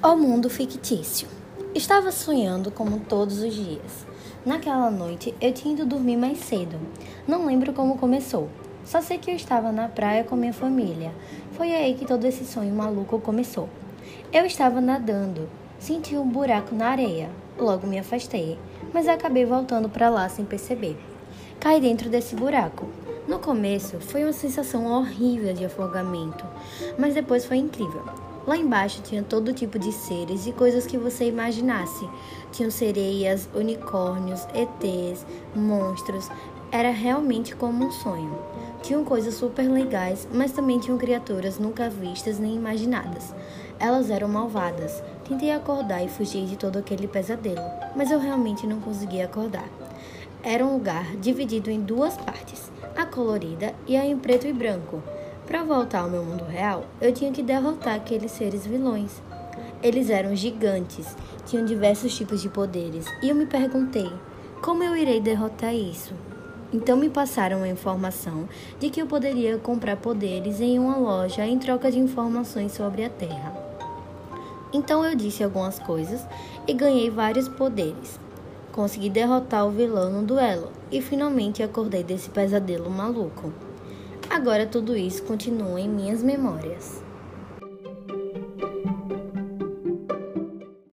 O mundo fictício. Estava sonhando como todos os dias. Naquela noite eu tinha ido dormir mais cedo. Não lembro como começou. Só sei que eu estava na praia com minha família. Foi aí que todo esse sonho maluco começou. Eu estava nadando, senti um buraco na areia. Logo me afastei, mas acabei voltando para lá sem perceber. Caí dentro desse buraco. No começo foi uma sensação horrível de afogamento, mas depois foi incrível. Lá embaixo tinha todo tipo de seres e coisas que você imaginasse. Tinham sereias, unicórnios, ETs, monstros. Era realmente como um sonho. Tinham coisas super legais, mas também tinham criaturas nunca vistas nem imaginadas. Elas eram malvadas. Tentei acordar e fugir de todo aquele pesadelo, mas eu realmente não conseguia acordar. Era um lugar dividido em duas partes, a colorida e a em preto e branco. Para voltar ao meu mundo real, eu tinha que derrotar aqueles seres vilões. Eles eram gigantes, tinham diversos tipos de poderes, e eu me perguntei: como eu irei derrotar isso? Então me passaram a informação de que eu poderia comprar poderes em uma loja em troca de informações sobre a Terra. Então eu disse algumas coisas e ganhei vários poderes. Consegui derrotar o vilão no duelo e finalmente acordei desse pesadelo maluco. Agora tudo isso continua em minhas memórias.